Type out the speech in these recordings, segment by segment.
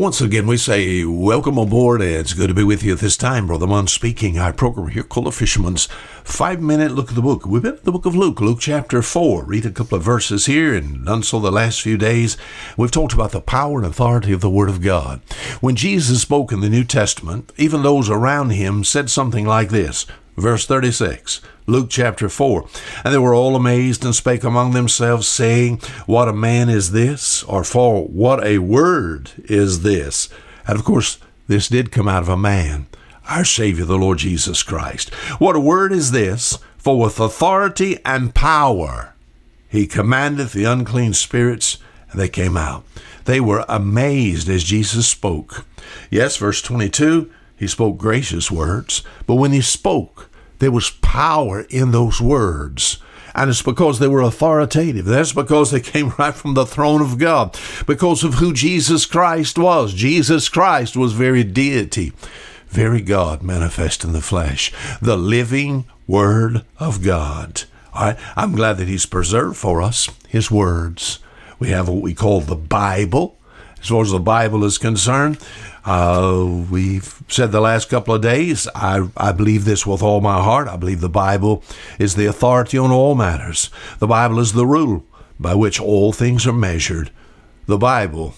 Once again, we say welcome aboard. It's good to be with you at this time. Brother Munn speaking. Our program here called The Fisherman's Five Minute Look at the Book. We've been in the book of Luke, Luke chapter 4. Read a couple of verses here and done so the last few days. We've talked about the power and authority of the Word of God. When Jesus spoke in the New Testament, even those around him said something like this. Verse 36. Luke chapter 4. And they were all amazed and spake among themselves, saying, What a man is this? Or for what a word is this? And of course, this did come out of a man, our Savior, the Lord Jesus Christ. What a word is this? For with authority and power he commandeth the unclean spirits, and they came out. They were amazed as Jesus spoke. Yes, verse 22, he spoke gracious words, but when he spoke, there was power in those words. And it's because they were authoritative. That's because they came right from the throne of God, because of who Jesus Christ was. Jesus Christ was very deity, very God manifest in the flesh, the living Word of God. All right? I'm glad that He's preserved for us His words. We have what we call the Bible. As far as the Bible is concerned, uh, we've said the last couple of days, I, I believe this with all my heart. I believe the Bible is the authority on all matters. The Bible is the rule by which all things are measured. The Bible,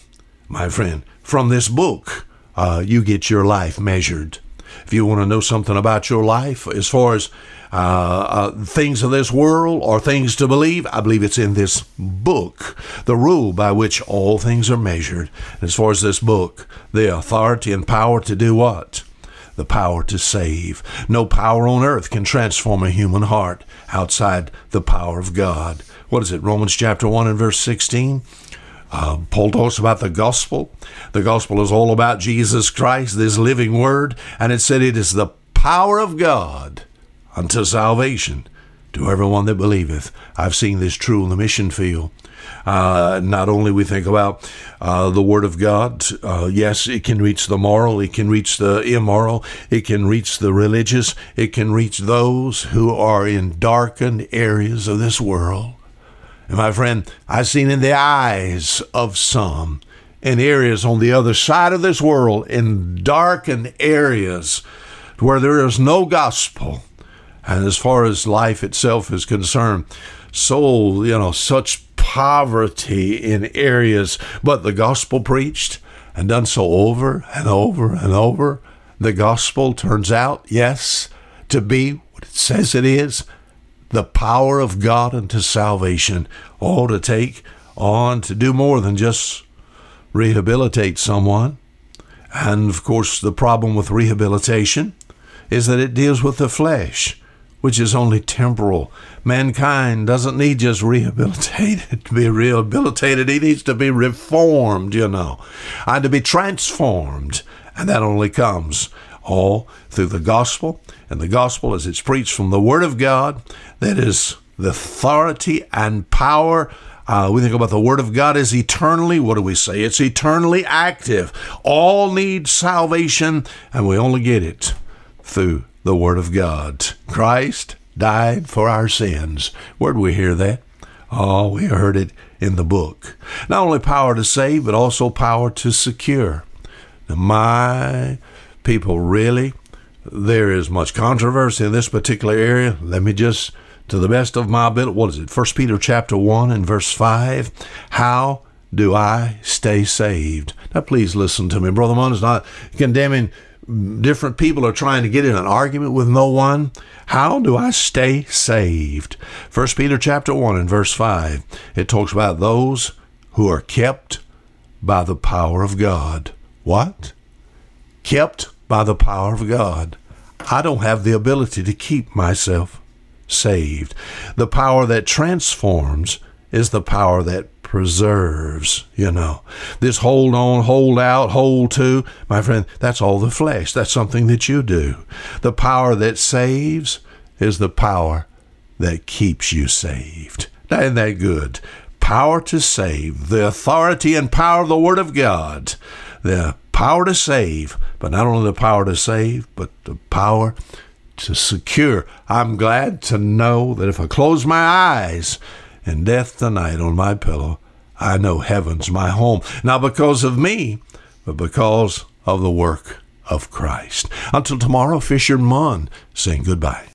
my friend, from this book, uh, you get your life measured. If you want to know something about your life, as far as uh, uh, things of this world or things to believe, I believe it's in this book, the rule by which all things are measured. As far as this book, the authority and power to do what? The power to save. No power on earth can transform a human heart outside the power of God. What is it? Romans chapter 1 and verse 16? Uh, Paul talks about the gospel. The gospel is all about Jesus Christ, this living word, and it said it is the power of God unto salvation to everyone that believeth. I've seen this true in the mission field. Uh, not only we think about uh, the Word of God, uh, yes, it can reach the moral, it can reach the immoral, it can reach the religious, it can reach those who are in darkened areas of this world. And my friend, I've seen in the eyes of some in areas on the other side of this world, in darkened areas where there is no gospel. And as far as life itself is concerned, so, you know, such poverty in areas, but the gospel preached and done so over and over and over. The gospel turns out, yes, to be what it says it is the power of God unto salvation, all to take on to do more than just rehabilitate someone. And of course, the problem with rehabilitation is that it deals with the flesh which is only temporal. Mankind doesn't need just rehabilitated to be rehabilitated. He needs to be reformed, you know, and to be transformed. And that only comes all through the gospel. And the gospel, as it's preached from the Word of God, that is the authority and power. Uh, we think about the Word of God as eternally, what do we say? It's eternally active. All need salvation, and we only get it through the Word of God. Christ died for our sins. Where'd we hear that? Oh, we heard it in the book. Not only power to save, but also power to secure. Now, my people, really, there is much controversy in this particular area. Let me just, to the best of my ability, what is it? First Peter chapter 1 and verse 5. How do I stay saved? Now, please listen to me. Brother Munn is not condemning different people are trying to get in an argument with no one how do i stay saved First peter chapter 1 and verse 5 it talks about those who are kept by the power of god what kept by the power of god i don't have the ability to keep myself saved the power that transforms is the power that preserves, you know. This hold on, hold out, hold to, my friend, that's all the flesh. That's something that you do. The power that saves is the power that keeps you saved. Isn't that good? Power to save, the authority and power of the Word of God, the power to save, but not only the power to save, but the power to secure. I'm glad to know that if I close my eyes and death tonight on my pillow, I know heaven's my home. Now, because of me, but because of the work of Christ. Until tomorrow, Fisher Munn saying goodbye.